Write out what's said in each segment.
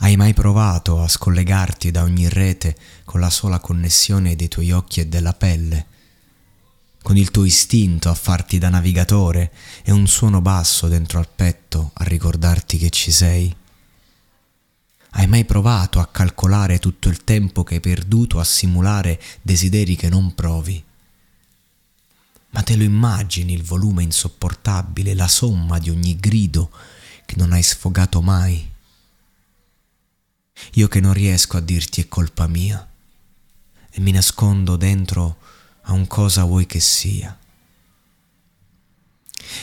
Hai mai provato a scollegarti da ogni rete con la sola connessione dei tuoi occhi e della pelle? Con il tuo istinto a farti da navigatore e un suono basso dentro al petto a ricordarti che ci sei? Hai mai provato a calcolare tutto il tempo che hai perduto a simulare desideri che non provi? Ma te lo immagini il volume insopportabile, la somma di ogni grido che non hai sfogato mai? Io che non riesco a dirti è colpa mia e mi nascondo dentro a un cosa vuoi che sia.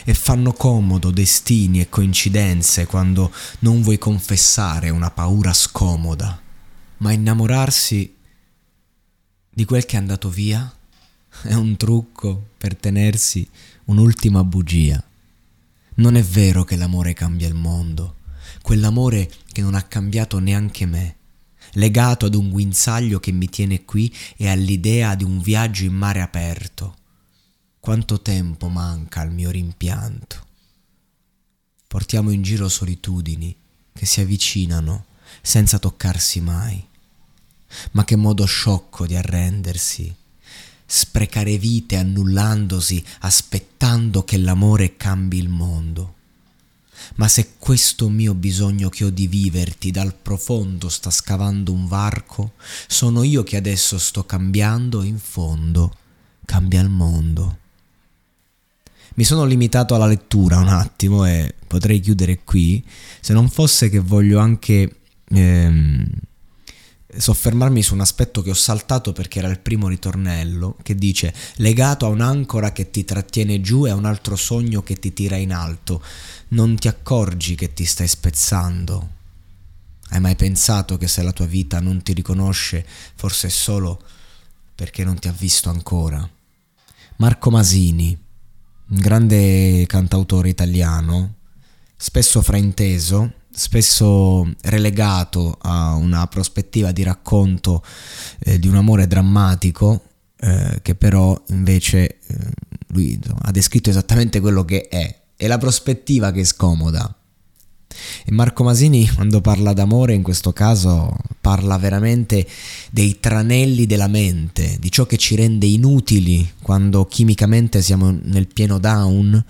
E fanno comodo destini e coincidenze quando non vuoi confessare una paura scomoda, ma innamorarsi di quel che è andato via è un trucco per tenersi un'ultima bugia. Non è vero che l'amore cambia il mondo quell'amore che non ha cambiato neanche me, legato ad un guinzaglio che mi tiene qui e all'idea di un viaggio in mare aperto. Quanto tempo manca al mio rimpianto. Portiamo in giro solitudini che si avvicinano senza toccarsi mai. Ma che modo sciocco di arrendersi, sprecare vite annullandosi, aspettando che l'amore cambi il mondo ma se questo mio bisogno che ho di viverti dal profondo sta scavando un varco, sono io che adesso sto cambiando e in fondo cambia il mondo. Mi sono limitato alla lettura un attimo e potrei chiudere qui, se non fosse che voglio anche ehm, soffermarmi su un aspetto che ho saltato perché era il primo ritornello, che dice legato a un'ancora che ti trattiene giù e a un altro sogno che ti tira in alto non ti accorgi che ti stai spezzando. Hai mai pensato che se la tua vita non ti riconosce, forse è solo perché non ti ha visto ancora? Marco Masini, un grande cantautore italiano, spesso frainteso, spesso relegato a una prospettiva di racconto eh, di un amore drammatico, eh, che però invece eh, lui insomma, ha descritto esattamente quello che è, è la prospettiva che scomoda. E Marco Masini, quando parla d'amore, in questo caso parla veramente dei tranelli della mente, di ciò che ci rende inutili quando chimicamente siamo nel pieno down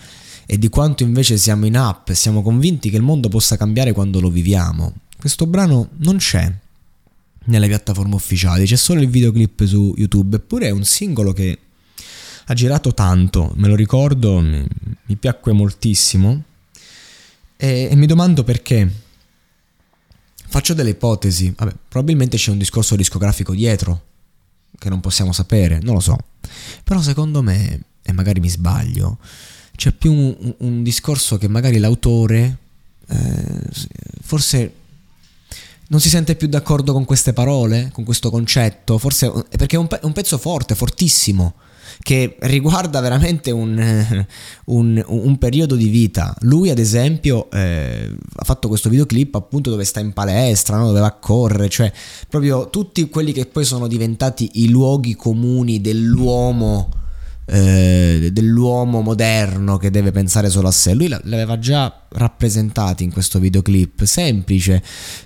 e di quanto invece siamo in up e siamo convinti che il mondo possa cambiare quando lo viviamo. Questo brano non c'è nelle piattaforme ufficiali, c'è solo il videoclip su YouTube, eppure è un singolo che ha girato tanto, me lo ricordo, mi, mi piacque moltissimo e, e mi domando perché. Faccio delle ipotesi, Vabbè, probabilmente c'è un discorso discografico dietro che non possiamo sapere, non lo so. Però secondo me, e magari mi sbaglio, c'è più un, un discorso che magari l'autore eh, forse non si sente più d'accordo con queste parole, con questo concetto, forse perché è un, pe- un pezzo forte, fortissimo che riguarda veramente un, un, un, periodo di vita. Lui, ad esempio, eh, ha fatto questo videoclip appunto dove sta in palestra, no? dove va a correre, cioè proprio tutti quelli che poi sono diventati i luoghi comuni dell'uomo eh, dell'uomo moderno che deve pensare solo a sé. Lui l'aveva già rappresentato in questo videoclip, semplice,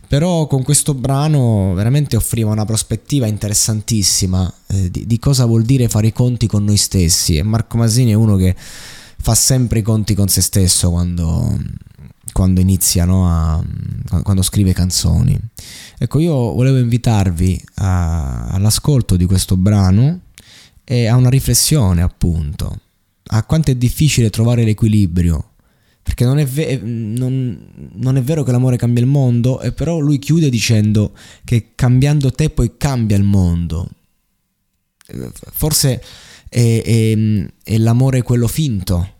però con questo brano veramente offriva una prospettiva interessantissima eh, di, di cosa vuol dire fare i conti con noi stessi. E Marco Masini è uno che fa sempre i conti con se stesso quando, quando inizia, no, a, quando scrive canzoni. Ecco, io volevo invitarvi a, all'ascolto di questo brano e a una riflessione, appunto, a quanto è difficile trovare l'equilibrio. Perché non è, ve- non, non è vero che l'amore cambia il mondo, e però lui chiude dicendo che cambiando te poi cambia il mondo. Forse è, è, è l'amore quello finto,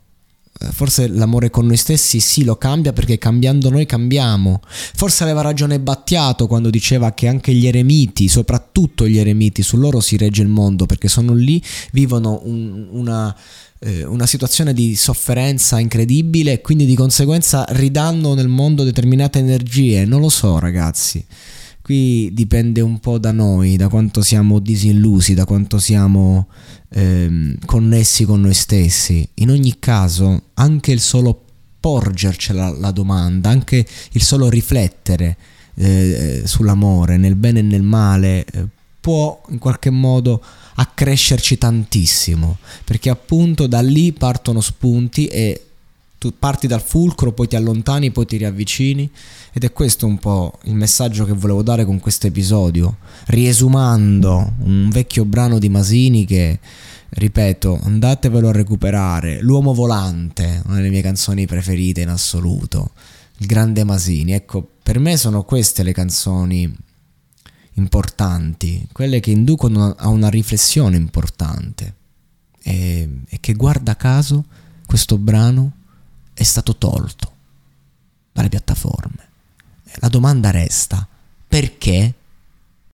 Forse l'amore con noi stessi sì lo cambia perché cambiando noi cambiamo. Forse aveva ragione Battiato quando diceva che anche gli eremiti, soprattutto gli eremiti, su loro si regge il mondo perché sono lì, vivono un, una, eh, una situazione di sofferenza incredibile e quindi di conseguenza ridanno nel mondo determinate energie. Non lo so ragazzi. Qui dipende un po' da noi, da quanto siamo disillusi, da quanto siamo ehm, connessi con noi stessi. In ogni caso, anche il solo porgerci la, la domanda, anche il solo riflettere eh, sull'amore, nel bene e nel male, eh, può in qualche modo accrescerci tantissimo, perché appunto da lì partono spunti e tu parti dal fulcro, poi ti allontani, poi ti riavvicini. Ed è questo un po' il messaggio che volevo dare con questo episodio, riesumando un vecchio brano di Masini che, ripeto, andatevelo a recuperare, L'uomo volante, una delle mie canzoni preferite in assoluto, il grande Masini. Ecco, per me sono queste le canzoni importanti, quelle che inducono a una riflessione importante. E, e che guarda caso questo brano è stato tolto dalle piattaforme. La domanda resta, perché?